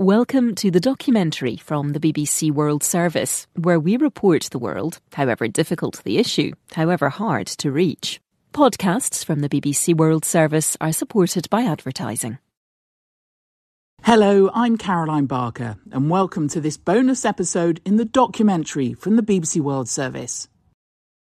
Welcome to the documentary from the BBC World Service, where we report the world, however difficult the issue, however hard to reach. Podcasts from the BBC World Service are supported by advertising. Hello, I'm Caroline Barker, and welcome to this bonus episode in the documentary from the BBC World Service.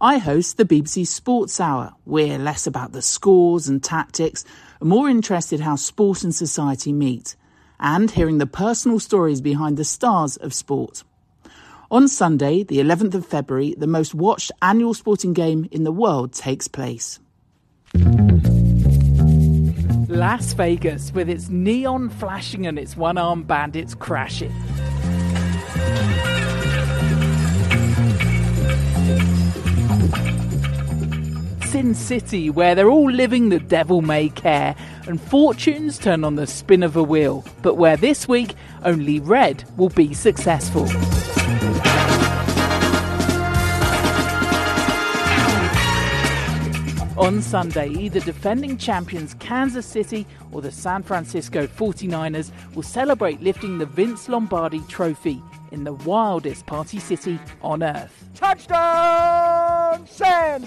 I host the BBC Sports Hour. We're less about the scores and tactics, more interested how sport and society meet and hearing the personal stories behind the stars of sport. On Sunday, the 11th of February, the most watched annual sporting game in the world takes place. Las Vegas, with its neon flashing and its one armed bandits crashing. Sin City, where they're all living the devil may care and fortunes turn on the spin of a wheel, but where this week only red will be successful. On Sunday, either defending champions Kansas City or the San Francisco 49ers will celebrate lifting the Vince Lombardi trophy in the wildest party city on earth. Touchdown, San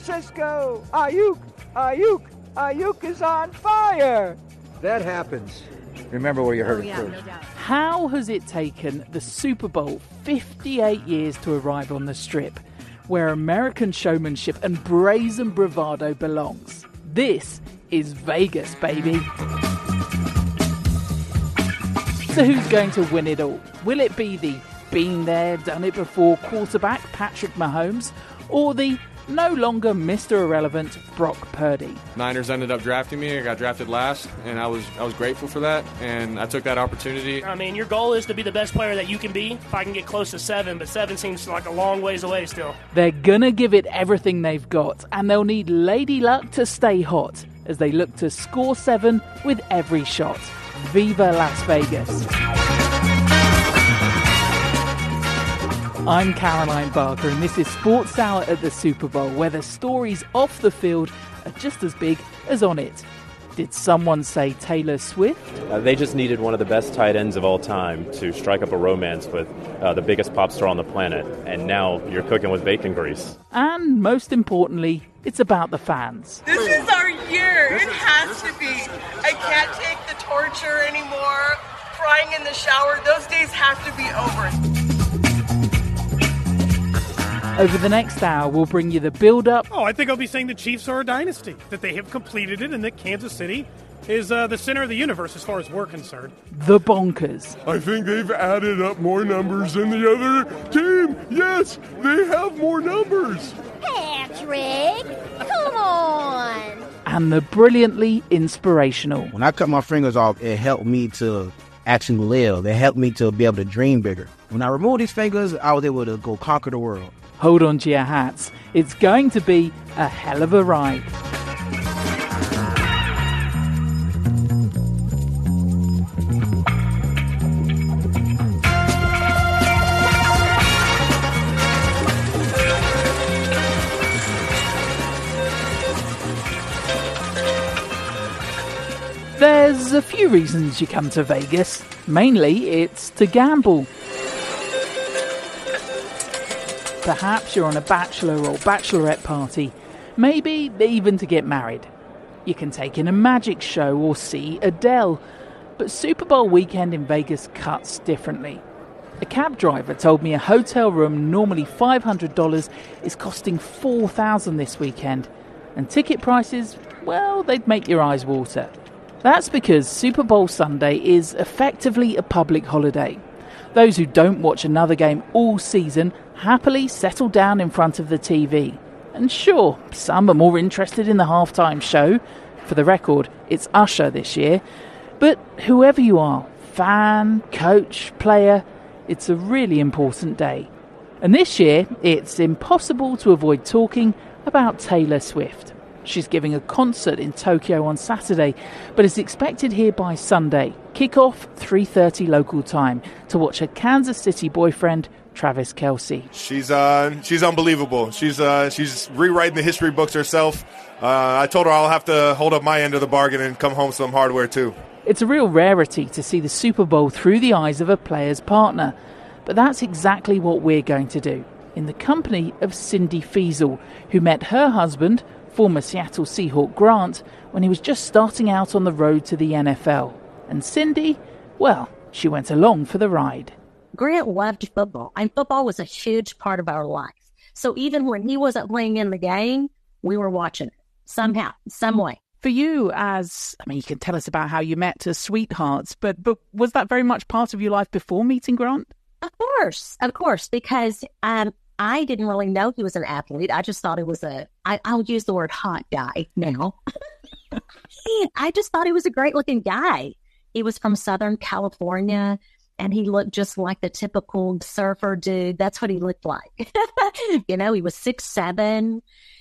Francisco! Aiyuk, Aiyuk, Aiyuk is on fire! That happens. Remember where you heard oh, it yeah, first. No doubt. How has it taken the Super Bowl 58 years to arrive on the strip, where American showmanship and brazen bravado belongs? This is Vegas, baby. So, who's going to win it all? Will it be the been there, done it before quarterback Patrick Mahomes, or the no longer Mr. Irrelevant Brock Purdy. Niners ended up drafting me. I got drafted last, and I was I was grateful for that, and I took that opportunity. I mean, your goal is to be the best player that you can be. If I can get close to seven, but seven seems like a long ways away still. They're gonna give it everything they've got, and they'll need Lady Luck to stay hot as they look to score seven with every shot. Viva Las Vegas! I'm Caroline Barker, and this is Sports Hour at the Super Bowl, where the stories off the field are just as big as on it. Did someone say Taylor Swift? Uh, they just needed one of the best tight ends of all time to strike up a romance with uh, the biggest pop star on the planet, and now you're cooking with bacon grease. And most importantly, it's about the fans. This is our year. It has to be. I can't take the torture anymore. Crying in the shower, those days have to be over. Over the next hour, we'll bring you the build up. Oh, I think I'll be saying the Chiefs are a dynasty, that they have completed it, and that Kansas City is uh, the center of the universe as far as we're concerned. The bonkers. I think they've added up more numbers than the other team. Yes, they have more numbers. Patrick, come on. And the brilliantly inspirational. When I cut my fingers off, it helped me to actually live. It helped me to be able to dream bigger. When I removed these fingers, I was able to go conquer the world. Hold on to your hats. It's going to be a hell of a ride. There's a few reasons you come to Vegas. Mainly, it's to gamble. Perhaps you're on a bachelor or bachelorette party, maybe even to get married. You can take in a magic show or see Adele. But Super Bowl weekend in Vegas cuts differently. A cab driver told me a hotel room normally $500 is costing 4,000 this weekend, and ticket prices, well, they'd make your eyes water. That's because Super Bowl Sunday is effectively a public holiday. Those who don't watch another game all season happily settle down in front of the TV. And sure, some are more interested in the halftime show. For the record, it's Usher this year. But whoever you are, fan, coach, player, it's a really important day. And this year, it's impossible to avoid talking about Taylor Swift. She's giving a concert in Tokyo on Saturday, but is expected here by Sunday. Kick-off 3:30 local time to watch her Kansas City boyfriend Travis Kelce. She's uh, she's unbelievable. She's uh, she's rewriting the history books herself. Uh, I told her I'll have to hold up my end of the bargain and come home some hardware too. It's a real rarity to see the Super Bowl through the eyes of a player's partner, but that's exactly what we're going to do in the company of Cindy Feasel, who met her husband, former Seattle Seahawk Grant, when he was just starting out on the road to the NFL. And Cindy, well, she went along for the ride. Grant loved football, and football was a huge part of our life. So even when he wasn't playing in the game, we were watching it somehow, some way. For you, as I mean, you can tell us about how you met as sweethearts, but but was that very much part of your life before meeting Grant? Of course, of course, because um, I didn't really know he was an athlete. I just thought he was a. I, I'll use the word hot guy now. I just thought he was a great looking guy. He was from Southern California and he looked just like the typical surfer dude. That's what he looked like. you know, he was six seven.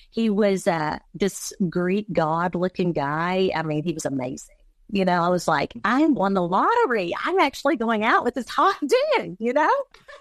He was uh, this Greek god looking guy. I mean, he was amazing. You know, I was like, I won the lottery. I'm actually going out with this hot dude, you know?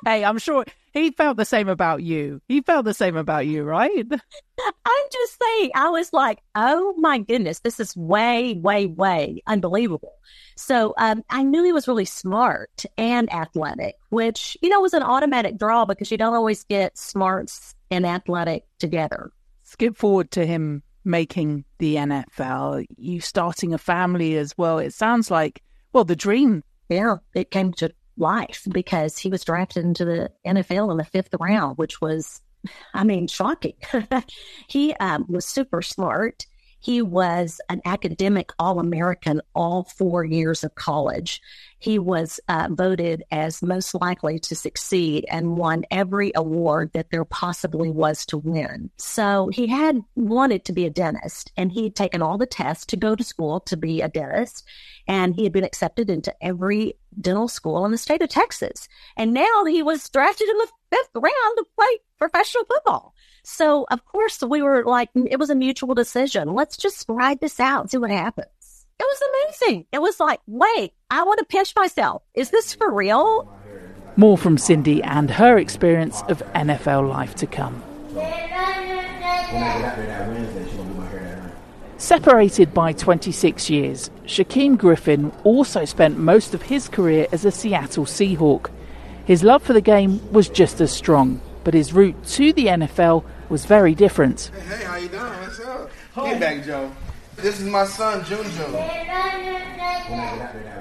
Hey, I'm sure he felt the same about you. He felt the same about you, right? I'm just saying, I was like, oh my goodness, this is way, way, way unbelievable. So um, I knew he was really smart and athletic, which, you know, was an automatic draw because you don't always get smarts and athletic together. Skip forward to him making the NFL, you starting a family as well. It sounds like, well, the dream. Yeah, it came to life because he was drafted into the NFL in the fifth round, which was, I mean, shocking. he um, was super smart. He was an academic All American all four years of college. He was uh, voted as most likely to succeed and won every award that there possibly was to win. So he had wanted to be a dentist and he had taken all the tests to go to school to be a dentist. And he had been accepted into every dental school in the state of Texas. And now he was drafted in the fifth round to play professional football. So, of course, we were like, mm, it was a mutual decision. Let's just ride this out and see what happens. It was amazing. It was like, wait, I want to pinch myself. Is this for real? More from Cindy and her experience of NFL life to come. Separated by 26 years, Shaquem Griffin also spent most of his career as a Seattle Seahawk. His love for the game was just as strong, but his route to the NFL was very different. Hey, hey how you doing? What's up? Get back, Joe. This is my son, Junjo.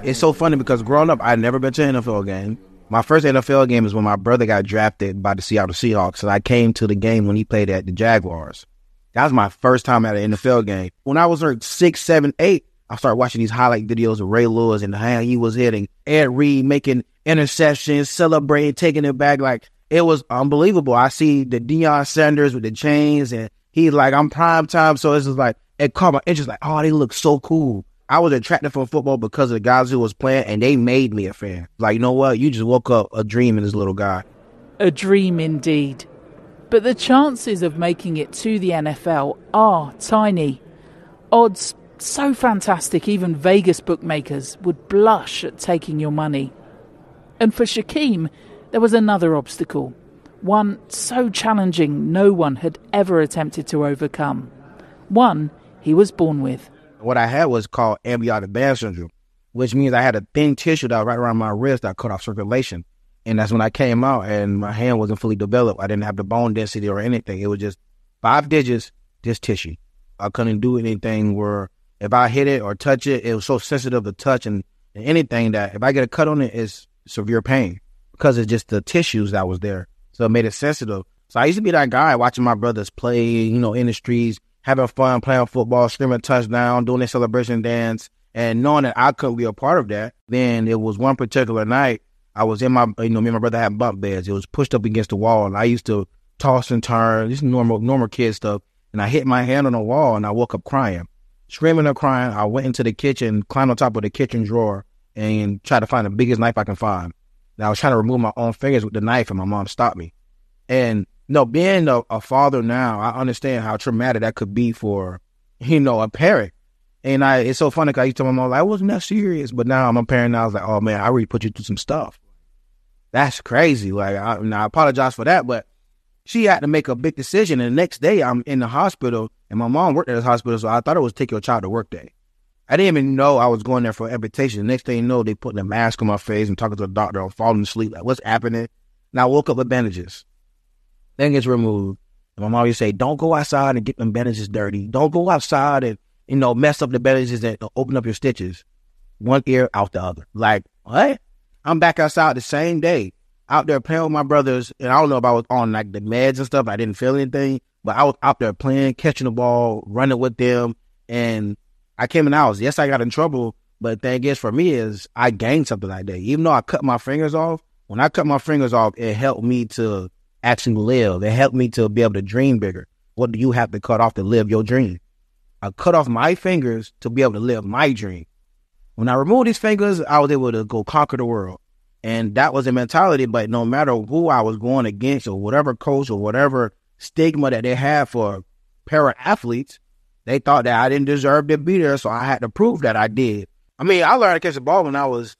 It's so funny because growing up, I'd never been to an NFL game. My first NFL game is when my brother got drafted by the Seattle Seahawks, and I came to the game when he played at the Jaguars. That was my first time at an NFL game. When I was like six, seven, eight, I started watching these highlight videos of Ray Lewis and how he was hitting, Ed Reed making interceptions, celebrating, taking it back. Like it was unbelievable. I see the Deion Sanders with the chains, and he's like, I'm prime time. So it's just like, it caught my interest. Like, oh, they look so cool. I was attracted for football because of the guys who was playing, and they made me a fan. Like, you know what? You just woke up a dream in this little guy. A dream indeed. But the chances of making it to the NFL are tiny. Odds so fantastic, even Vegas bookmakers would blush at taking your money. And for Shaquem, there was another obstacle, one so challenging no one had ever attempted to overcome. One he was born with. What I had was called amniotic band syndrome, which means I had a thin tissue that was right around my wrist that cut off circulation. And that's when I came out and my hand wasn't fully developed. I didn't have the bone density or anything. It was just five digits, just tissue. I couldn't do anything where if I hit it or touch it, it was so sensitive to touch and, and anything that if I get a cut on it, it's severe pain because it's just the tissues that was there. So it made it sensitive. So I used to be that guy watching my brothers play, you know, in the streets, having fun, playing football, screaming touchdown, doing their celebration dance, and knowing that I couldn't be a part of that. Then it was one particular night, I was in my, you know, me and my brother had bunk beds. It was pushed up against the wall, and I used to toss and turn, just normal, normal kid stuff. And I hit my hand on the wall, and I woke up crying, screaming and crying. I went into the kitchen, climbed on top of the kitchen drawer, and tried to find the biggest knife I can find. I was trying to remove my own fingers with the knife, and my mom stopped me. And you know, being a, a father now, I understand how traumatic that could be for you know a parent. And I, it's so funny because I used to tell my mom, like, I wasn't that serious, but now I'm a parent. Now I was like, oh man, I really put you through some stuff. That's crazy. Like, I, I apologize for that, but she had to make a big decision. And the next day, I'm in the hospital, and my mom worked at this hospital, so I thought it was take your child to work day. I didn't even know I was going there for amputation. The next thing you know, they put a mask on my face and talking to the doctor. I'm falling asleep. Like, what's happening? And I woke up with bandages. Then gets removed. And my mom used to say, don't go outside and get them bandages dirty. Don't go outside and, you know, mess up the bandages and open up your stitches. One ear out the other. Like, what? I'm back outside the same day, out there playing with my brothers. And I don't know if I was on like the meds and stuff. I didn't feel anything, but I was out there playing, catching the ball, running with them. And I came in the house. Yes, I got in trouble, but the thing is for me is I gained something like that day. Even though I cut my fingers off, when I cut my fingers off, it helped me to actually live. It helped me to be able to dream bigger. What do you have to cut off to live your dream? I cut off my fingers to be able to live my dream. When I removed these fingers, I was able to go conquer the world. And that was a mentality. But no matter who I was going against or whatever coach or whatever stigma that they had for para athletes, they thought that I didn't deserve to be there, so I had to prove that I did. I mean, I learned to catch the ball when I was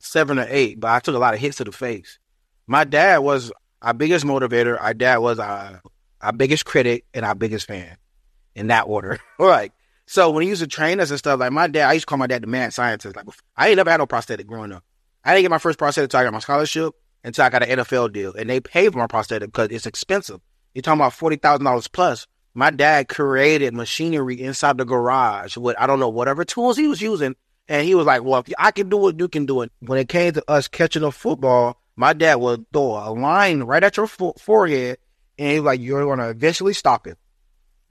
seven or eight, but I took a lot of hits to the face. My dad was our biggest motivator. Our dad was our, our biggest critic and our biggest fan in that order. like, so when he used to train us and stuff, like my dad, I used to call my dad the mad scientist. Like, I ain't never had no prosthetic growing up. I didn't get my first prosthetic until I got my scholarship, until I got an NFL deal. And they paid for my prosthetic because it's expensive. You're talking about $40,000 plus my dad created machinery inside the garage with I don't know whatever tools he was using, and he was like, "Well, if I can do it, you can do it." When it came to us catching a football, my dad would throw a line right at your fo- forehead, and he was like, "You're going to eventually stop it."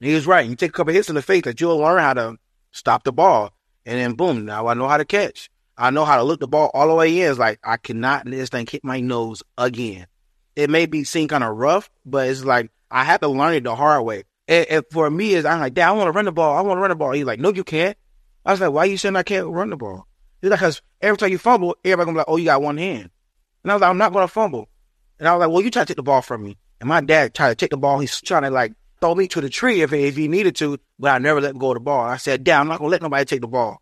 And he was right. You take a couple hits in the face, that you'll learn how to stop the ball, and then boom, now I know how to catch. I know how to look the ball all the way in. It's like I cannot let this thing hit my nose again. It may be seen kind of rough, but it's like I had to learn it the hard way. And, and for me, is I'm like, Dad, I want to run the ball. I want to run the ball. He's like, No, you can't. I was like, Why are you saying I can't run the ball? He's like, Because every time you fumble, everybody gonna be like, Oh, you got one hand. And I was like, I'm not gonna fumble. And I was like, Well, you try to take the ball from me. And my dad tried to take the ball. He's trying to like throw me to the tree if, if he needed to, but I never let go of the ball. I said, Dad, I'm not gonna let nobody take the ball.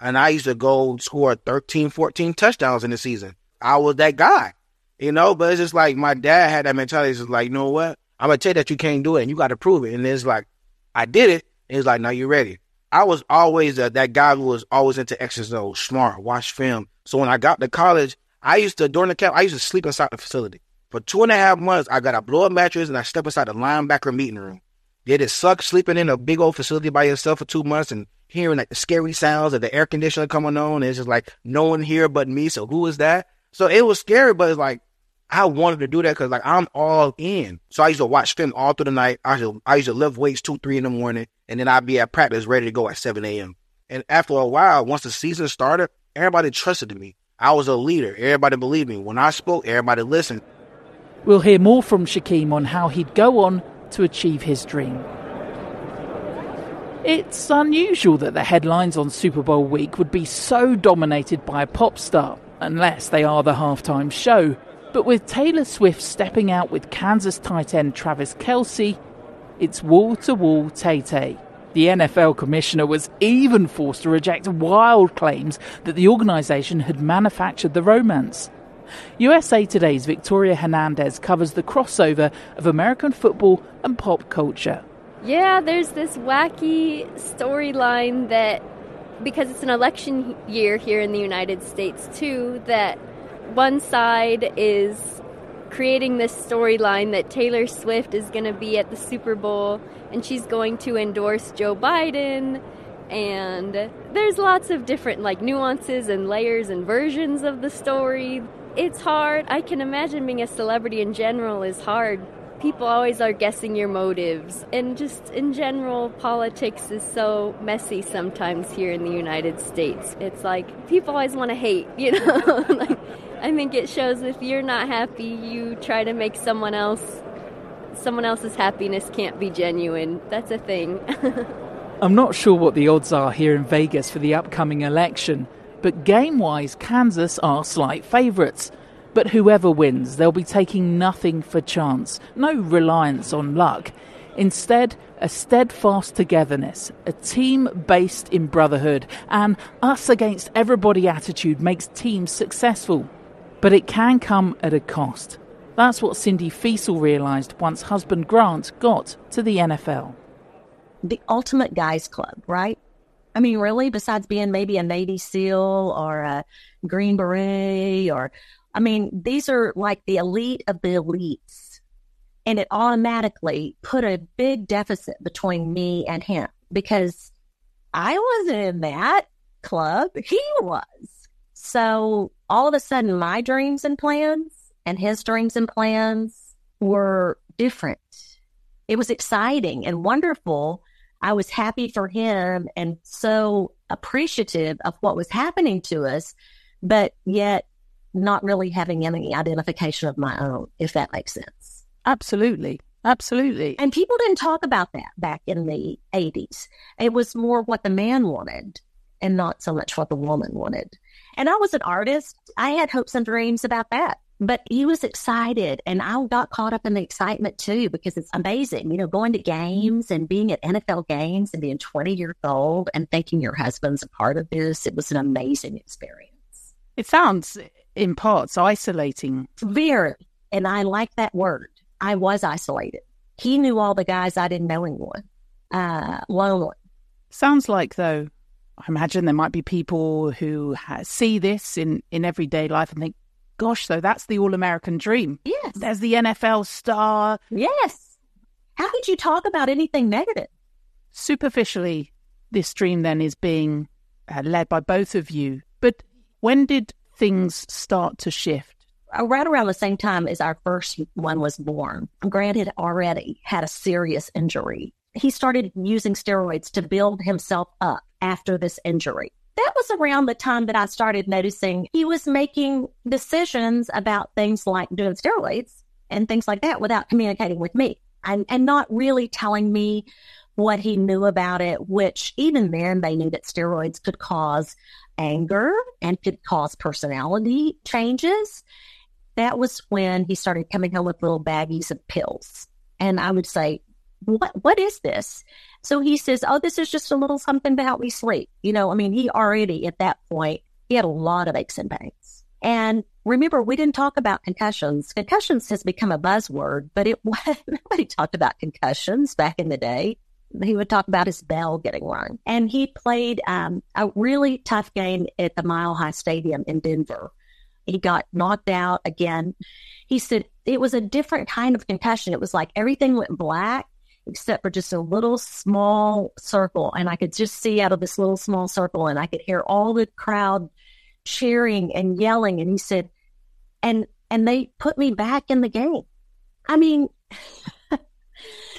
And I used to go score 13, 14 touchdowns in the season. I was that guy, you know, but it's just like my dad had that mentality. It's just like, you know what? I'm gonna tell you that you can't do it, and you got to prove it. And it's like, I did it. And it's like, now you're ready. I was always uh, that guy who was always into exercise, smart, watch film. So when I got to college, I used to during the camp, I used to sleep inside the facility for two and a half months. I got a blow up mattress and I slept inside the linebacker meeting room. Did it suck sleeping in a big old facility by yourself for two months and hearing like the scary sounds of the air conditioner coming on? It's just like no one here but me. So who is that? So it was scary, but it's like I wanted to do that because like I'm all in. So I used to watch film all through the night. I used to, I used to lift weights two, three in the morning, and then I'd be at practice ready to go at 7 a.m. And after a while, once the season started, everybody trusted me. I was a leader. Everybody believed me. When I spoke, everybody listened. We'll hear more from Shaquem on how he'd go on to achieve his dream. It's unusual that the headlines on Super Bowl week would be so dominated by a pop star, unless they are the halftime show. But with Taylor Swift stepping out with Kansas tight end Travis Kelce, it's wall to wall Tay Tay. The NFL commissioner was even forced to reject wild claims that the organisation had manufactured the romance. USA Today's Victoria Hernandez covers the crossover of American football and pop culture. Yeah, there's this wacky storyline that, because it's an election year here in the United States too, that one side is creating this storyline that Taylor Swift is going to be at the Super Bowl and she's going to endorse Joe Biden and there's lots of different like nuances and layers and versions of the story. It's hard. I can imagine being a celebrity in general is hard. People always are guessing your motives and just in general politics is so messy sometimes here in the United States. It's like people always want to hate, you know? like I think it shows if you're not happy, you try to make someone else someone else's happiness can't be genuine. That's a thing. I'm not sure what the odds are here in Vegas for the upcoming election, but game wise, Kansas are slight favourites. But whoever wins, they'll be taking nothing for chance, no reliance on luck. Instead, a steadfast togetherness, a team based in brotherhood, and us against everybody attitude makes teams successful. But it can come at a cost. That's what Cindy Feasel realised once husband Grant got to the NFL. The ultimate guys club, right? I mean, really, besides being maybe a Navy SEAL or a Green Beret or, I mean, these are like the elite of the elites. And it automatically put a big deficit between me and him because I wasn't in that club. He was. So all of a sudden, my dreams and plans and his dreams and plans were different. It was exciting and wonderful. I was happy for him and so appreciative of what was happening to us, but yet not really having any identification of my own, if that makes sense. Absolutely. Absolutely. And people didn't talk about that back in the 80s. It was more what the man wanted and not so much what the woman wanted. And I was an artist. I had hopes and dreams about that. But he was excited, and I got caught up in the excitement too because it's amazing, you know, going to games and being at NFL games and being 20 years old and thinking your husband's a part of this. It was an amazing experience. It sounds, in parts, isolating. Very. And I like that word. I was isolated. He knew all the guys I didn't know anyone. Uh, lonely. Sounds like, though, I imagine there might be people who ha- see this in, in everyday life and think, gosh, though, that's the all American dream. Yes. There's the NFL star. Yes. How could you talk about anything negative? Superficially, this dream then is being uh, led by both of you. But when did things start to shift? Uh, right around the same time as our first one was born, Grant had already had a serious injury. He started using steroids to build himself up after this injury that was around the time that I started noticing he was making decisions about things like doing steroids and things like that without communicating with me and, and not really telling me what he knew about it, which even then they knew that steroids could cause anger and could cause personality changes. That was when he started coming home with little baggies of pills. And I would say, what, what is this? So he says, Oh, this is just a little something to help me sleep. You know, I mean, he already at that point, he had a lot of aches and pains. And remember, we didn't talk about concussions. Concussions has become a buzzword, but it nobody talked about concussions back in the day. He would talk about his bell getting rung. And he played um, a really tough game at the Mile High Stadium in Denver. He got knocked out again. He said it was a different kind of concussion. It was like everything went black except for just a little small circle. And I could just see out of this little small circle and I could hear all the crowd cheering and yelling. And he said, and, and they put me back in the game. I mean,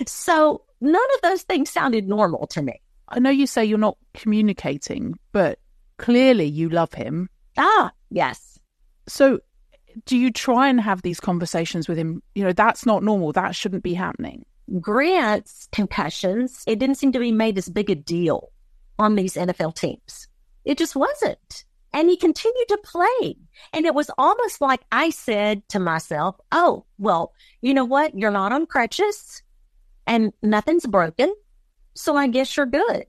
so none of those things sounded normal to me. I know you say you're not communicating, but clearly you love him. Ah, yes. So do you try and have these conversations with him? You know, that's not normal. That shouldn't be happening. Grant's concussions, it didn't seem to be made as big a deal on these NFL teams. It just wasn't. And he continued to play. And it was almost like I said to myself, oh, well, you know what? You're not on crutches and nothing's broken. So I guess you're good.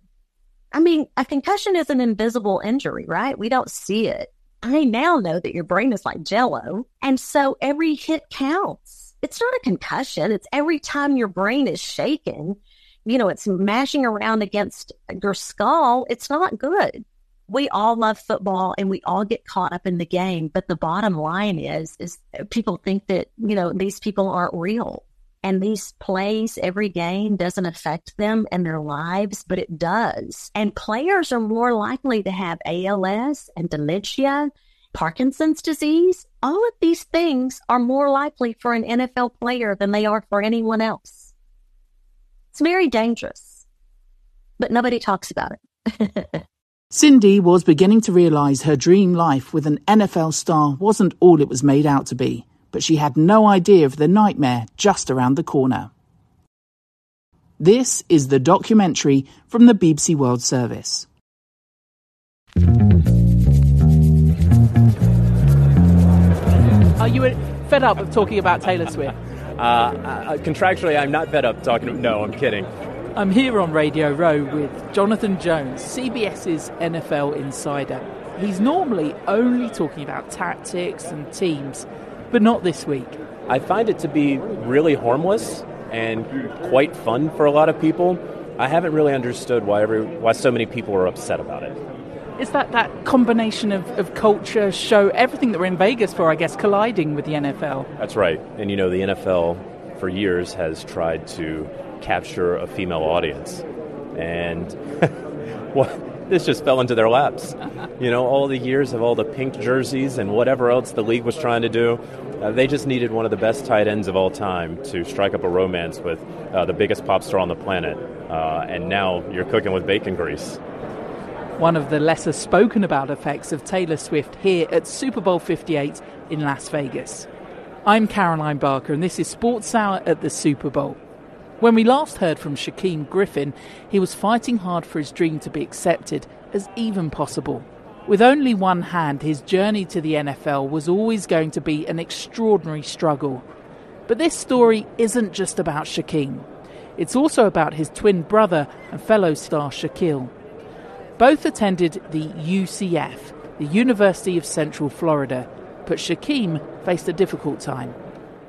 I mean, a concussion is an invisible injury, right? We don't see it. I now know that your brain is like jello. And so every hit counts it's not a concussion. It's every time your brain is shaken, you know, it's mashing around against your skull. It's not good. We all love football and we all get caught up in the game. But the bottom line is, is people think that, you know, these people aren't real. And these plays every game doesn't affect them and their lives, but it does. And players are more likely to have ALS and dementia Parkinson's disease, all of these things are more likely for an NFL player than they are for anyone else. It's very dangerous, but nobody talks about it. Cindy was beginning to realize her dream life with an NFL star wasn't all it was made out to be, but she had no idea of the nightmare just around the corner. This is the documentary from the BBC World Service. Are you fed up of talking about Taylor Swift? Uh, uh, contractually, I'm not fed up talking. No, I'm kidding. I'm here on Radio Row with Jonathan Jones, CBS's NFL insider. He's normally only talking about tactics and teams, but not this week. I find it to be really harmless and quite fun for a lot of people. I haven't really understood why every why so many people are upset about it. Is that that combination of, of culture, show, everything that we're in Vegas for, I guess, colliding with the NFL? That's right. And you know, the NFL for years has tried to capture a female audience. And well, this just fell into their laps. You know, all the years of all the pink jerseys and whatever else the league was trying to do, uh, they just needed one of the best tight ends of all time to strike up a romance with uh, the biggest pop star on the planet. Uh, and now you're cooking with bacon grease one of the lesser spoken about effects of Taylor Swift here at Super Bowl 58 in Las Vegas. I'm Caroline Barker, and this is Sports Hour at the Super Bowl. When we last heard from Shaquem Griffin, he was fighting hard for his dream to be accepted as even possible. With only one hand, his journey to the NFL was always going to be an extraordinary struggle. But this story isn't just about Shaquem. It's also about his twin brother and fellow star Shaquille. Both attended the UCF, the University of Central Florida, but Shaquem faced a difficult time.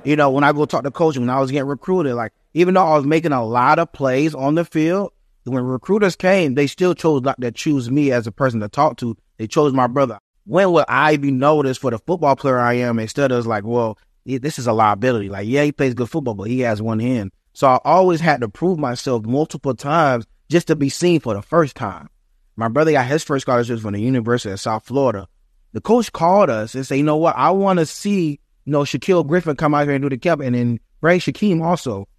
You know, when I go talk to coaching, when I was getting recruited, like even though I was making a lot of plays on the field, when recruiters came, they still chose not to choose me as a person to talk to. They chose my brother. When would I be noticed for the football player I am instead of like, well, this is a liability. Like, yeah, he plays good football, but he has one hand. So I always had to prove myself multiple times just to be seen for the first time. My brother got his first scholarship from the University of South Florida. The coach called us and said, you know what, I want to see, you know, Shaquille Griffin come out here and do the camp and then bring Shaquem also.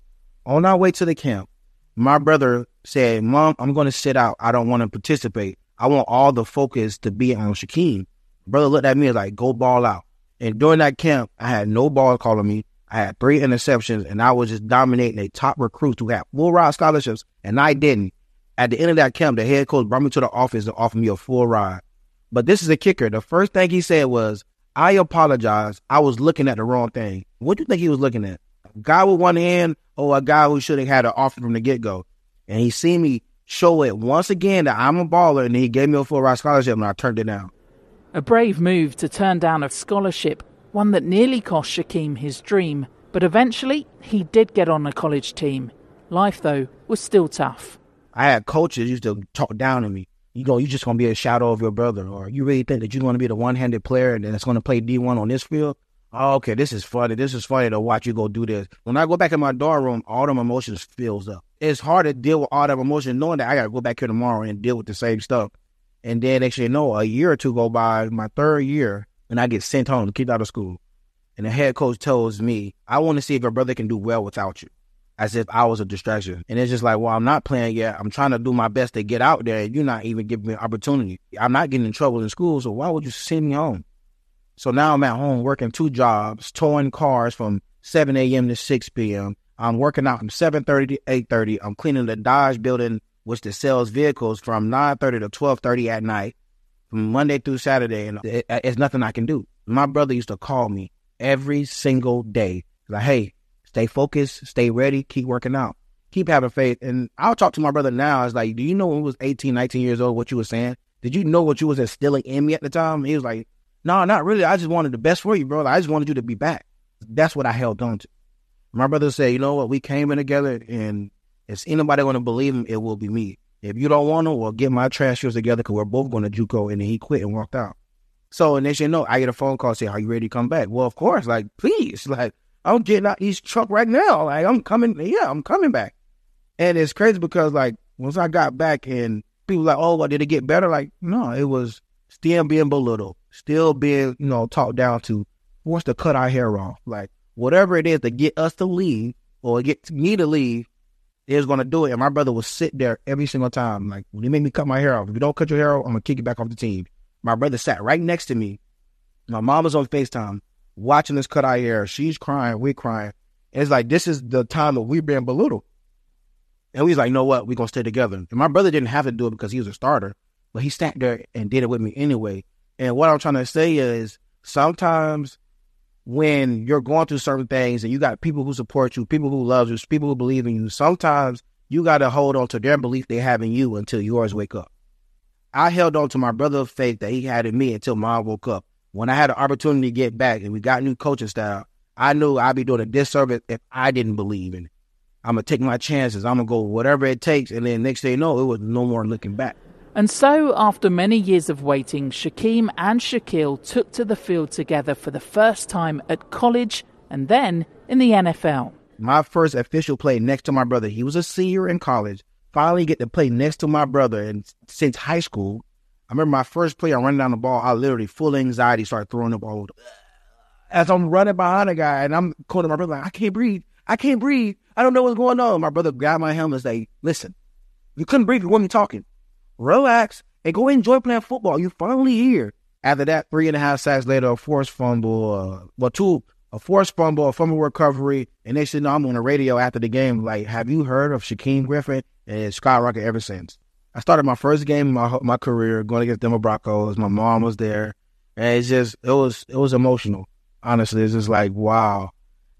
On our way to the camp, my brother said, Mom, I'm going to sit out. I don't want to participate. I want all the focus to be on Shaquem. Brother looked at me like, go ball out. And during that camp, I had no ball calling me. I had three interceptions and I was just dominating a top recruits who had full ride scholarships and I didn't. At the end of that camp, the head coach brought me to the office and offered me a full ride. But this is a kicker. The first thing he said was, I apologize. I was looking at the wrong thing. What do you think he was looking at? A guy with one hand or a guy who should have had an offer from the get go? And he seen me show it once again that I'm a baller and he gave me a full ride scholarship and I turned it down. A brave move to turn down a scholarship, one that nearly cost Shaquem his dream. But eventually, he did get on a college team. Life, though, was still tough. I had coaches used to talk down to me. You go, you just gonna be a shadow of your brother, or you really think that you're gonna be the one-handed player and that's gonna play D1 on this field? Oh, okay, this is funny. This is funny to watch you go do this. When I go back in my dorm room, all them emotions fills up. It's hard to deal with all them emotions, knowing that I gotta go back here tomorrow and deal with the same stuff. And then actually, no, a year or two go by, my third year, and I get sent home, kicked out of school. And the head coach tells me, I want to see if your brother can do well without you as if I was a distraction. And it's just like, well, I'm not playing yet. I'm trying to do my best to get out there. And you're not even giving me an opportunity. I'm not getting in trouble in school. So why would you send me home? So now I'm at home working two jobs, towing cars from 7 a.m. to 6 p.m. I'm working out from 7.30 to 8.30. I'm cleaning the Dodge building, which sells vehicles from 9.30 to 12.30 at night from Monday through Saturday. And it, it's nothing I can do. My brother used to call me every single day. Like, hey, Stay focused, stay ready, keep working out, keep having faith. And I'll talk to my brother now. It's like, do you know when he was 18, 19 years old, what you were saying? Did you know what you was instilling in me at the time? He was like, no, not really. I just wanted the best for you, bro. I just wanted you to be back. That's what I held on to. My brother said, you know what? We came in together and if anybody going to believe him, it will be me. If you don't want to, well, get my trash shoes together because we're both going to JUCO. And then he quit and walked out. So, and they said, no, I get a phone call saying, are you ready to come back? Well, of course, like, please, like, I'm getting out these truck right now. Like I'm coming, yeah, I'm coming back. And it's crazy because like once I got back and people like, oh, well, did it get better? Like, no, it was still being belittled, still being, you know, talked down to, forced to cut our hair off. Like whatever it is to get us to leave or get me to leave, is gonna do it. And my brother would sit there every single time. Like when he made me cut my hair off, if you don't cut your hair off, I'm gonna kick you back off the team. My brother sat right next to me. My mom was on FaceTime watching this cut our hair. She's crying, we're crying. And it's like, this is the time that we're being belittled. And we was like, you know what? We're to stay together. And my brother didn't have to do it because he was a starter, but he sat there and did it with me anyway. And what I'm trying to say is sometimes when you're going through certain things and you got people who support you, people who love you, people who believe in you, sometimes you got to hold on to their belief they have in you until yours wake up. I held on to my brother's faith that he had in me until mine woke up when I had an opportunity to get back and we got new coaching style, I knew I'd be doing a disservice if I didn't believe in it. I'm gonna take my chances. I'm gonna go whatever it takes. And then next thing you know, it was no more looking back. And so, after many years of waiting, Shaquem and Shaquille took to the field together for the first time at college and then in the NFL. My first official play next to my brother, he was a senior in college. Finally, get to play next to my brother, and since high school, I remember my first play. I'm running down the ball. I literally full anxiety started throwing the ball. As I'm running behind a guy, and I'm calling my brother, like, I can't breathe. I can't breathe. I don't know what's going on. My brother grabbed my helmet and say, "Listen, you couldn't breathe. You wasn't talking." relax, and go enjoy playing football. You finally here. After that, three and a half sacks later, a forced fumble, uh, well, two, a forced fumble, a fumble recovery, and they said, no, I'm on the radio after the game. Like, have you heard of Shaquem Griffin? And it's skyrocketed ever since. I started my first game in my my career going against Denver Broncos. My mom was there, and it's just it was it was emotional. Honestly, it's just like wow.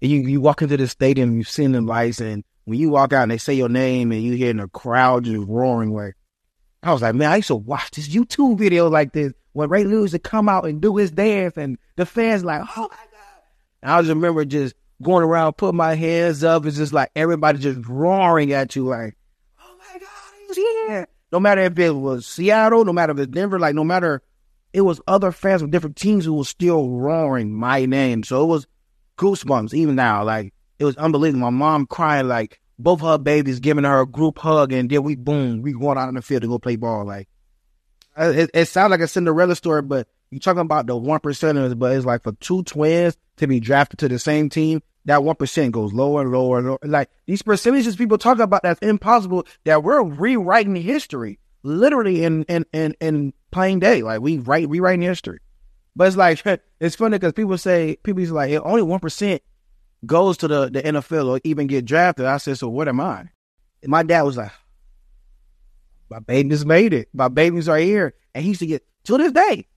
And you you walk into the stadium, you've seen the lights, and when you walk out and they say your name, and you hear the crowd just roaring like I was like, man, I used to watch this YouTube video like this when Ray Lewis would come out and do his dance, and the fans like, oh my god! And I just remember just going around, putting my hands up, it's just like everybody just roaring at you, like, oh my god, he's here! No matter if it was Seattle, no matter if it's Denver, like no matter, it was other fans of different teams who were still roaring my name. So it was goosebumps even now, like it was unbelievable. My mom crying like both her babies giving her a group hug, and then we boom, we going out in the field to go play ball. Like it, it sounds like a Cinderella story, but you talking about the one percenters, but it's like for two twins to be drafted to the same team, that one percent goes lower and lower and lower. Like these percentages people talk about that's impossible. That we're rewriting history, literally in in in, in plain day. Like we write rewriting history. But it's like it's funny because people say people like only one percent goes to the, the NFL or even get drafted. I said, so what am I? And my dad was like, my babies made it. My babies are here. And he used to get, to this day,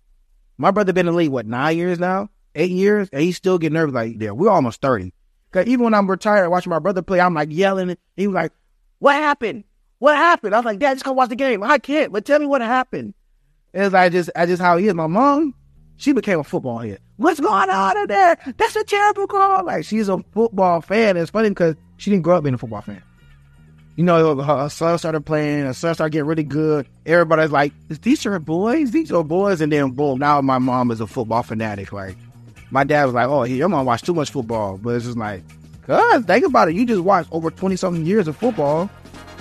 my brother been in the league, what, nine years now? Eight years? And he still get nervous like, yeah, we're almost 30. Because even when I'm retired watching my brother play, I'm like yelling. He was like, what happened? What happened? I was like, Dad, just come watch the game. I can't, but tell me what happened. And it's like, just, I just how he is. My mom, she became a football head. What's going on in there? That's a terrible call. Like she's a football fan. It's funny because she didn't grow up being a football fan. You know, her son started playing. Her son started getting really good. Everybody's like, "These are boys. These are boys." And then boom, now my mom is a football fanatic. Like my dad was like, "Oh, your mom watched too much football," but it's just like, God, think about it. You just watched over twenty something years of football.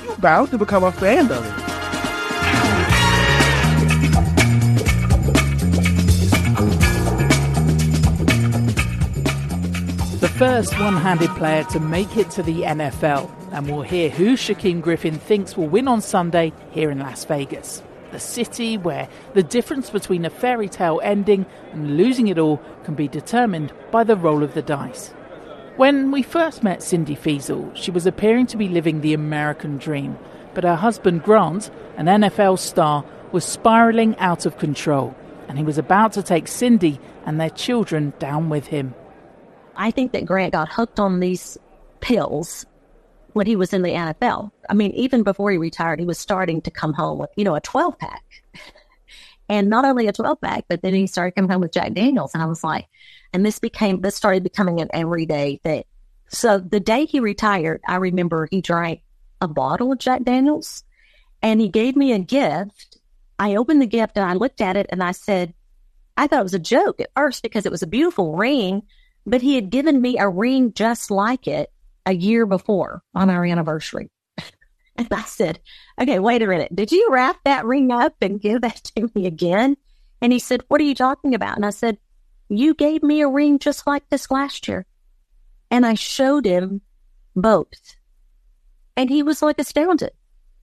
You bound to become a fan of it. the first one handed player to make it to the NFL. And we'll hear who Shaquem Griffin thinks will win on Sunday here in Las Vegas. The city where the difference between a fairy tale ending and losing it all can be determined by the roll of the dice. When we first met Cindy Feasel, she was appearing to be living the American dream, but her husband Grant, an NFL star, was spiraling out of control, and he was about to take Cindy and their children down with him. I think that Grant got hooked on these pills when he was in the NFL. I mean, even before he retired, he was starting to come home with, you know, a 12 pack. and not only a 12 pack, but then he started coming home with Jack Daniels. And I was like, and this became, this started becoming an everyday thing. So the day he retired, I remember he drank a bottle of Jack Daniels and he gave me a gift. I opened the gift and I looked at it and I said, I thought it was a joke at first because it was a beautiful ring but he had given me a ring just like it a year before on our anniversary. and I said, okay, wait a minute. Did you wrap that ring up and give that to me again? And he said, what are you talking about? And I said, you gave me a ring just like this last year. And I showed him both. And he was like astounded.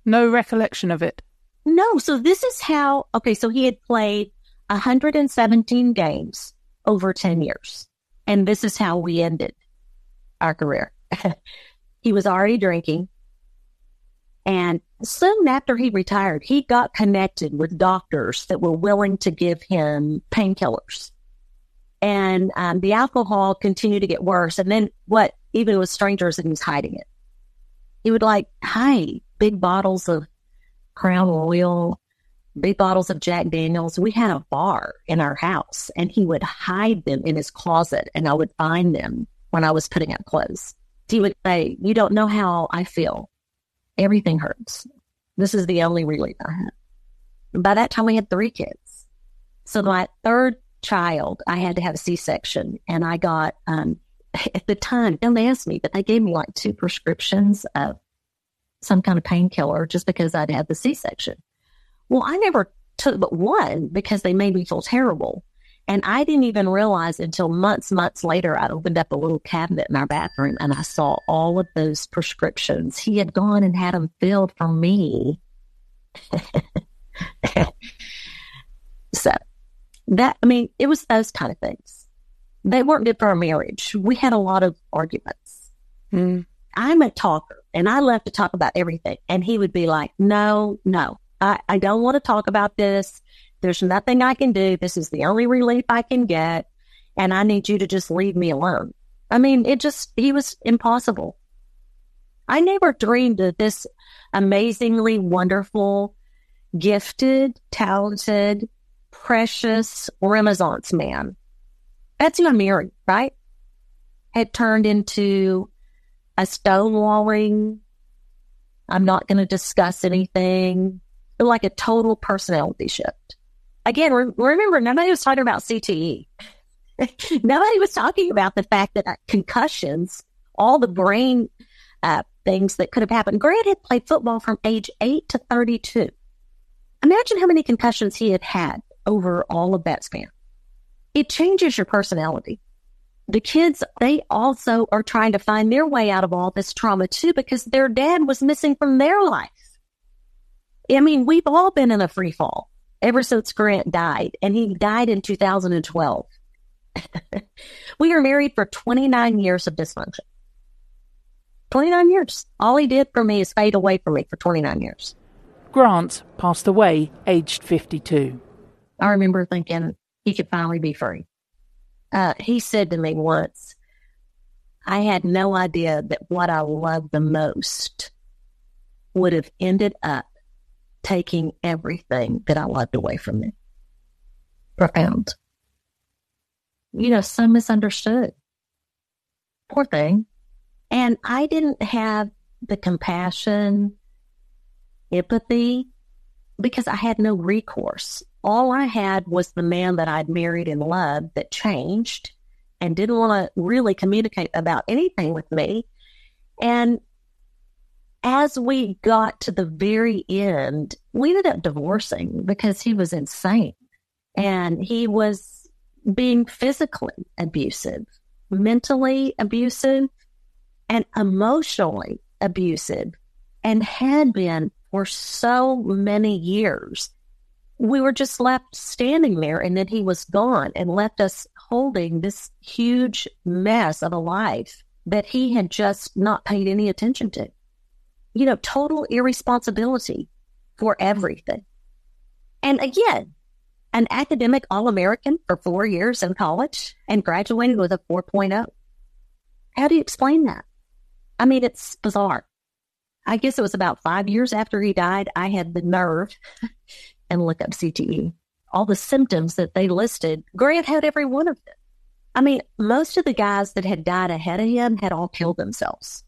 No recollection of it. No. So this is how, okay, so he had played 117 games over 10 years. And this is how we ended our career. he was already drinking. And soon after he retired, he got connected with doctors that were willing to give him painkillers. And um, the alcohol continued to get worse. And then what, even with strangers, and he was hiding it. He would like hide big bottles of Crown Royal big bottles of Jack Daniels. We had a bar in our house and he would hide them in his closet and I would find them when I was putting up clothes. He would say, You don't know how I feel. Everything hurts. This is the only relief I have. By that time, we had three kids. So my third child, I had to have a C section, and I got, um, at the time, don't ask me, but they gave me like two prescriptions of some kind of painkiller just because I'd had the C section. Well, I never took but one because they made me feel terrible. And I didn't even realize until months, months later, I opened up a little cabinet in our bathroom and I saw all of those prescriptions. He had gone and had them filled for me. so that, I mean, it was those kind of things. They weren't good for our marriage. We had a lot of arguments. Mm. I'm a talker and I love to talk about everything. And he would be like, no, no, I, I don't want to talk about this. There's nothing I can do. This is the only relief I can get. And I need you to just leave me alone. I mean, it just, he was impossible. I never dreamed that this amazingly wonderful, gifted, talented, precious Renaissance man. That's who I married, right? Had turned into a stonewalling, I'm not going to discuss anything, like a total personality shift. Again, re- remember, nobody was talking about CTE. nobody was talking about the fact that uh, concussions, all the brain uh, things that could have happened. Grant had played football from age 8 to 32. Imagine how many concussions he had had over all of that span. It changes your personality. The kids, they also are trying to find their way out of all this trauma too because their dad was missing from their life. I mean, we've all been in a free fall ever since Grant died, and he died in 2012. we were married for 29 years of dysfunction. 29 years. All he did for me is fade away from me for 29 years. Grant passed away aged 52. I remember thinking he could finally be free. Uh, he said to me once, I had no idea that what I loved the most would have ended up taking everything that I loved away from me. Profound. You know, so misunderstood. Poor thing. And I didn't have the compassion, empathy, because I had no recourse. All I had was the man that I'd married and loved that changed and didn't want to really communicate about anything with me. And as we got to the very end, we ended up divorcing because he was insane and he was being physically abusive, mentally abusive, and emotionally abusive, and had been for so many years. We were just left standing there, and then he was gone and left us holding this huge mess of a life that he had just not paid any attention to you know, total irresponsibility for everything. And again, an academic All American for four years in college and graduated with a 4.0. How do you explain that? I mean, it's bizarre. I guess it was about five years after he died, I had the nerve and look up CTE. All the symptoms that they listed, Grant had every one of them. I mean, most of the guys that had died ahead of him had all killed themselves.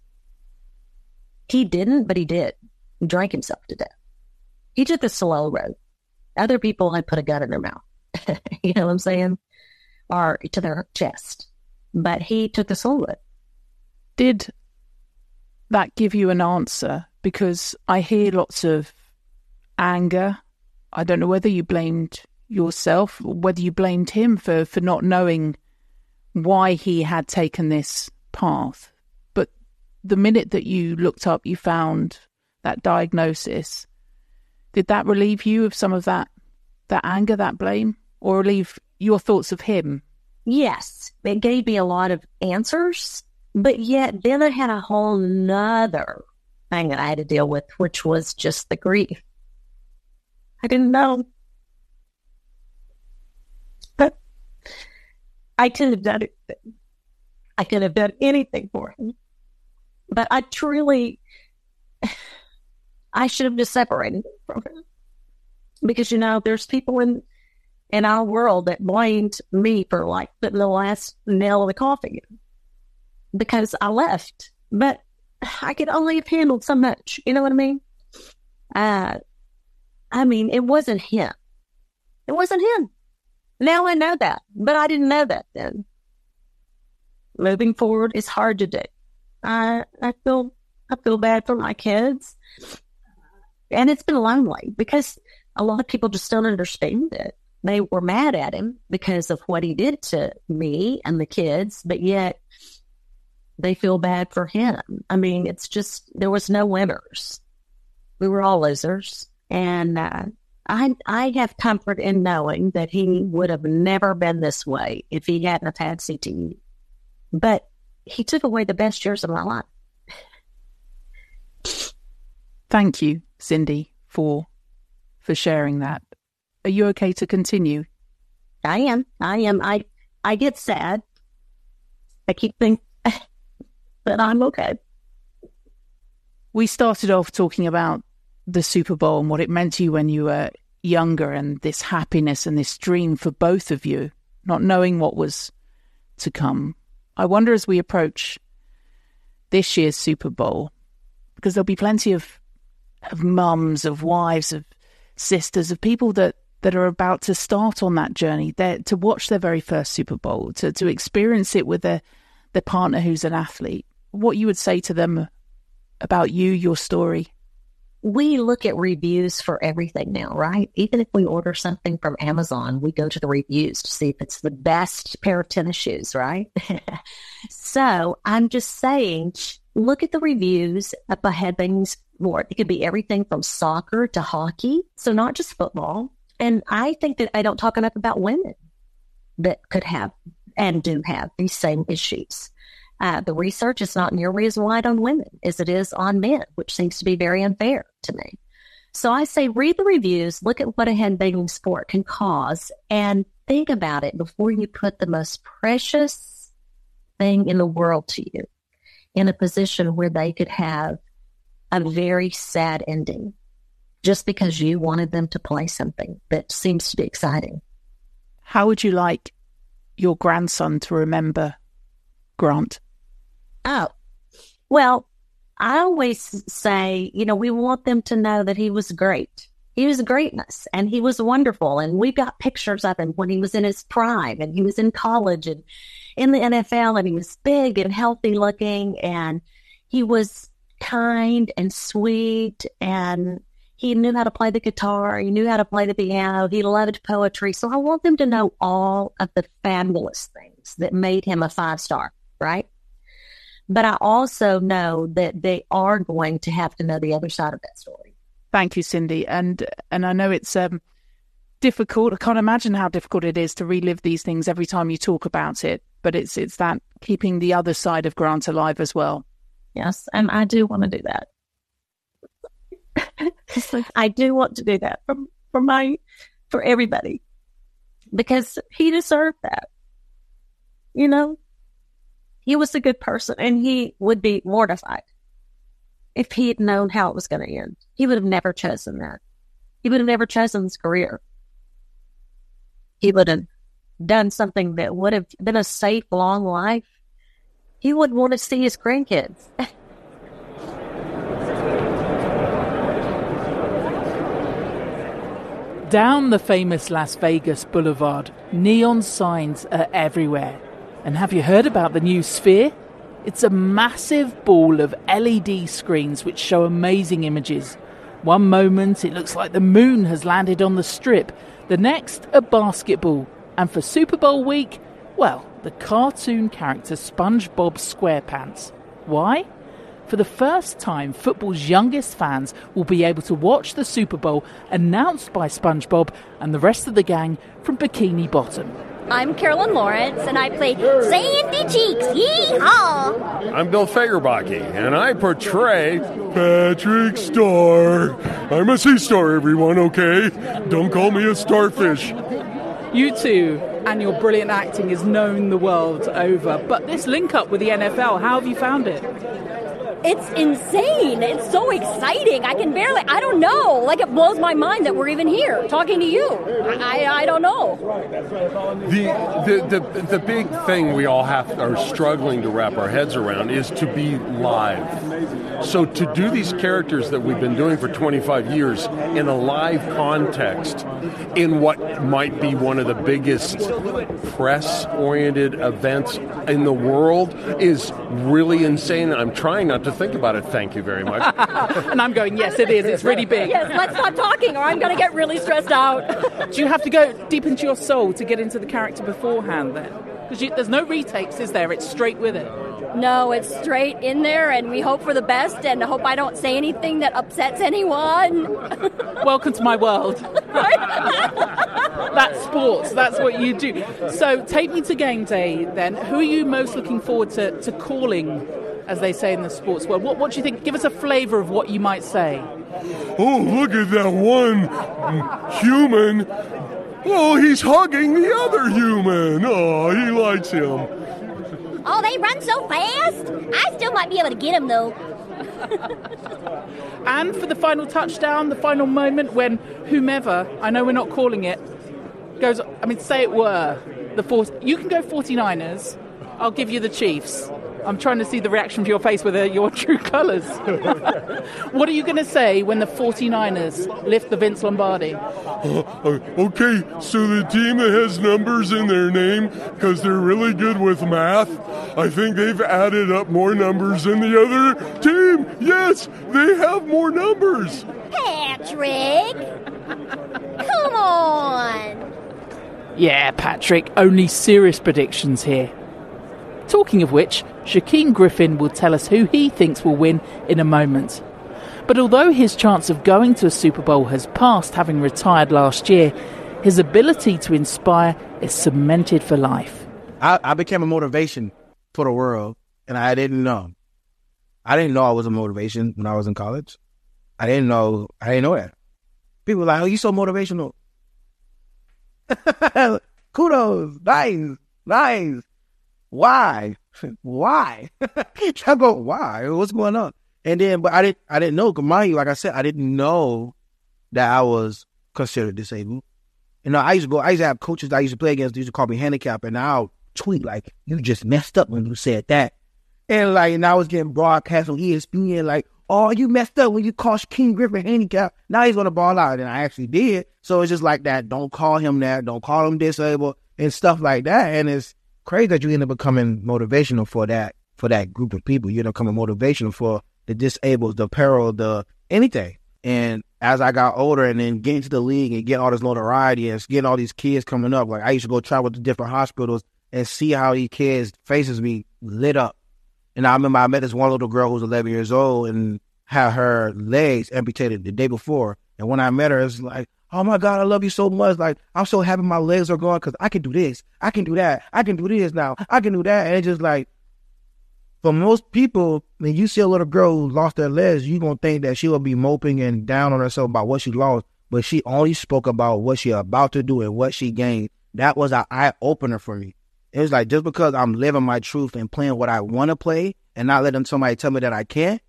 He didn't, but he did. He drank himself to death. He took the slow road. Other people had put a gun in their mouth. you know what I'm saying? Or to their chest. But he took the slow road. Did that give you an answer? Because I hear lots of anger. I don't know whether you blamed yourself or whether you blamed him for, for not knowing why he had taken this path the minute that you looked up, you found that diagnosis. Did that relieve you of some of that that anger, that blame, or relieve your thoughts of him? Yes, it gave me a lot of answers, but yet then I had a whole nother thing that I had to deal with, which was just the grief. I didn't know. But I could have done it. I could have done anything for him. But I truly, I should have just separated from him. Because, you know, there's people in, in our world that blamed me for like putting the last nail in the coffin because I left but I could only have handled so much. You know what I mean? Uh, I mean, it wasn't him. It wasn't him. Now I know that, but I didn't know that then. Moving forward is hard to do. I I feel I feel bad for my kids, and it's been lonely because a lot of people just don't understand it. They were mad at him because of what he did to me and the kids, but yet they feel bad for him. I mean, it's just there was no winners. We were all losers, and uh, I I have comfort in knowing that he would have never been this way if he hadn't have had CTE. But he took away the best years of my life. Thank you, Cyndy, for for sharing that. Are you okay to continue? I am. I am. I I get sad. I keep thinking, but I'm okay. We started off talking about the Super Bowl and what it meant to you when you were younger, and this happiness and this dream for both of you, not knowing what was to come. I wonder as we approach this year's Super Bowl, because there'll be plenty of of mums, of wives, of sisters, of people that that are about to start on that journey, there to watch their very first Super Bowl, to to experience it with their their partner who's an athlete. What you would say to them about you, your story? We look at reviews for everything now, right? Even if we order something from Amazon, we go to the reviews to see if it's the best pair of tennis shoes, right? so I'm just saying, look at the reviews up ahead things more. It could be everything from soccer to hockey. So not just football. And I think that I don't talk enough about women that could have and do have these same issues. Uh, the research is not nearly as wide on women as it is on men, which seems to be very unfair to me. So I say read the reviews, look at what a headbanging sport can cause, and think about it before you put the most precious thing in the world to you in a position where they could have a very sad ending just because you wanted them to play something that seems to be exciting. How would you like your grandson to remember Grant? Oh, well, I always say, you know, we want them to know that he was great. He was greatness and he was wonderful. And we've got pictures of him when he was in his prime and he was in college and in the NFL and he was big and healthy looking and he was kind and sweet and he knew how to play the guitar. He knew how to play the piano. He loved poetry. So I want them to know all of the fabulous things that made him a five star, right? But I also know that they are going to have to know the other side of that story. Thank you, Cyndy. And and I know it's um, difficult. I can't imagine how difficult it is to relive these things every time you talk about it. But it's it's that keeping the other side of Grant alive as well. Yes, and I do want to do that. I do want to do that for for my for everybody because he deserved that. You know, he was a good person and he would be mortified if he had known how it was going to end. He would have never chosen that. He would have never chosen his career. He would have done something that would have been a safe, long life. He would want to see his grandkids. Down the famous Las Vegas Boulevard, neon signs are everywhere and have you heard about the new Sphere? It's a massive ball of LED screens which show amazing images. One moment it looks like the moon has landed on the strip, the next, a basketball. And for Super Bowl week, well, the cartoon character SpongeBob SquarePants. Why? For the first time, football's youngest fans will be able to watch the Super Bowl announced by SpongeBob and the rest of the gang from Bikini Bottom. I'm Carolyn Lawrence, and I play Sandy Cheeks. Yeehaw! I'm Bill Fagerbakke, and I portray Patrick Star. I'm a sea star, everyone, okay? Don't call me a starfish. You two and your brilliant acting is known the world over, but this link up with the NFL, how have you found it? It's insane. It's so exciting. I can barely, I don't know. Like, it blows my mind that we're even here talking to you. I, I, don't know. The, the, the, the big thing we all have are struggling to wrap our heads around is to be live. So to do these characters that we've been doing for 25 years in a live context, in what might be one of the biggest press-oriented events in the world, is really insane. I'm trying not to think about it. Thank you very much. and I'm going, yes, it is. It's really big. Yes, let's stop talking or I'm going to get really stressed out. Do you have to go deep into your soul to get into the character beforehand then? Because there's no retakes, is there? It's straight with it. No, it's straight in there, and we hope for the best and hope I don't say anything that upsets anyone. Welcome to my world. that's sports. That's what you do. So take me to game day then. Who are you most looking forward to, to calling, as they say in the sports world? What, what do you think? Give us a flavour of what you might say. Oh, look at that one human. Oh, he's hugging the other human. Oh, he likes him. Oh, they run so fast. I still might be able to get him, though. And for the final touchdown, the final moment when whomever, I know we're not calling it, goes, I mean, say it were the four, you can go 49ers, I'll give you the Chiefs. I'm trying to see the reaction to your face with uh, your true colours. what are you going to say when the 49ers lift the Vince Lombardi? Uh, okay, so the team that has numbers in their name, because they're really good with math, I think they've added up more numbers than the other team. Yes, they have more numbers. Patrick! Come on! Yeah, Patrick, only serious predictions here. Talking of which, Shaquem Griffin will tell us who he thinks will win in a moment. But although his chance of going to a Super Bowl has passed having retired last year, his ability to inspire is cemented for life. I, I became a motivation for the world, and I didn't know. I didn't know I was a motivation when I was in college. I didn't know. I didn't know that. People were like, "Oh, you so motivational." Kudos, nice, nice. Why? Why? I go, why? What's going on? And then, but I didn't, I didn't know. Mind you, like I said, I didn't know that I was considered disabled. You know, I used to go, I used to have coaches that I used to play against, they used to call me handicapped, and I'll tweet like, you just messed up when you said that. And like, and I was getting broadcast on ESPN, like, oh, you messed up when you called King Griffin handicapped. Now he's gonna ball out, and I actually did. So it's just like that. Don't call him that. Don't call him disabled and stuff like that. And it's crazy that you end up becoming motivational for that for that group of people. You end up becoming motivational for the disabled, the peril, the anything. And as I got older and then getting to the league and getting all this notoriety and getting all these kids coming up, like I used to go travel to different hospitals and see how these kids' faces be lit up. And I remember I met this one little girl who was 11 years old and had her legs amputated the day before. And when I met her, it's like, oh my God, I love you so much. Like, I'm so happy my legs are gone because I can do this. I can do that. I can do this now. I can do that. And it's just like, for most people, when you see a little girl who lost their legs, you're going to think that she will be moping and down on herself about what she lost. But she only spoke about what she about to do and what she gained. That was an eye opener for me. It was like, just because I'm living my truth and playing what I want to play and not letting somebody tell me that I can't,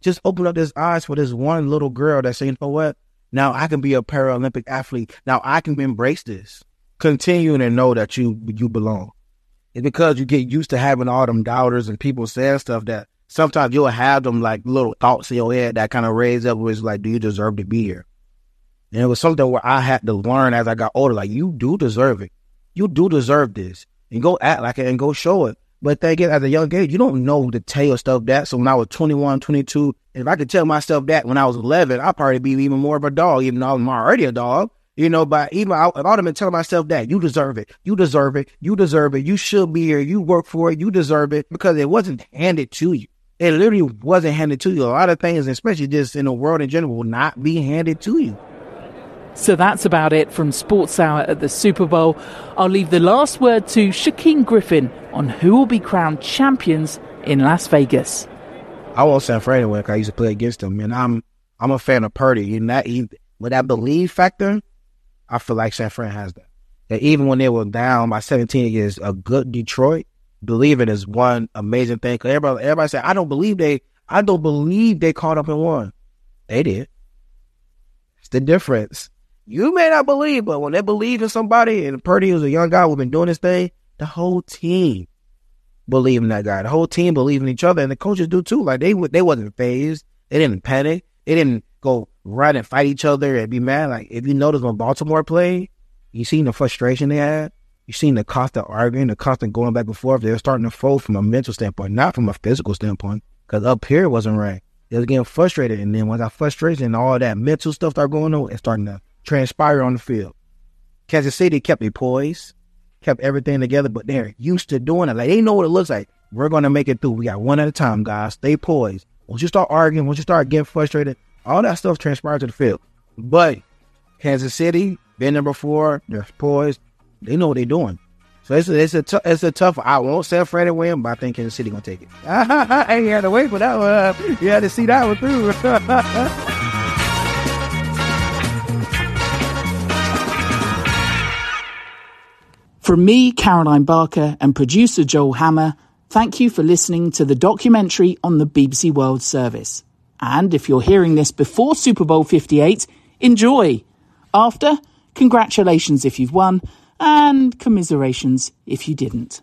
just open up his eyes for this one little girl that saying, you know what? Now I can be a Paralympic athlete. Now I can embrace this. Continuing to know that you you belong. It's because you get used to having all them doubters and people saying stuff that sometimes you'll have them like little thoughts in your head that kind of raise up it's like, do you deserve to be here? And it was something where I had to learn as I got older, like you do deserve it. You do deserve this. And go act like it and go show it. But they get at a young age, you don't know to tell yourself that. So when I was 21, 22, if I could tell myself that when I was 11, I'd probably be even more of a dog, even though I'm already a dog. You know, but even I, if I'd have been telling myself that, you deserve it, you deserve it, you deserve it, you should be here, you work for it, you deserve it, because it wasn't handed to you. It literally wasn't handed to you. A lot of things, especially just in the world in general, will not be handed to you. So that's about it from Sportshour at the Super Bowl. I'll leave the last word to Shaquem Griffin on who will be crowned champions in Las Vegas. I want San Fran to win because I used to play against them, and I'm I'm a fan of Purdy. And that with that believe factor, I feel like San Fran has that. That even when they were down by 17 against a good Detroit, believing is one amazing thing. Cause everybody everybody said I don't believe they I don't believe they caught up and won. They did. It's the difference. You may not believe, but when they believe in somebody, and Purdy was a young guy who's been doing this thing, the whole team believe in that guy. The whole team believe in each other, and the coaches do too. Like they they wasn't phased. They didn't panic. They didn't go run and fight each other and be mad. Like if you notice when Baltimore played, you seen the frustration they had. You seen the constant arguing, the constant going back and forth. They were starting to fold from a mental standpoint, not from a physical standpoint. Because up here it wasn't right. They was getting frustrated, and then once that frustration and all that mental stuff started going on, it's starting to transpire on the field. Kansas City kept it poised, kept everything together, but they're used to doing it. Like they know what it looks like. We're gonna make it through. We got one at a time, guys. Stay poised. Once you start arguing, once you start getting frustrated, all that stuff transpires to the field. But Kansas City, been there before, they're poised. They know what they're doing. So it's a, it's a, t- it's a tough. I won't say Freddie win, but I think Kansas City gonna take it. I ain't had to wait for that one. You had to see that one through. From me, Caroline Barker, and producer Joel Hammer, thank you for listening to the documentary on the BBC World Service. And if you're hearing this before Super Bowl 58, enjoy. After, congratulations if you've won, and commiserations if you didn't.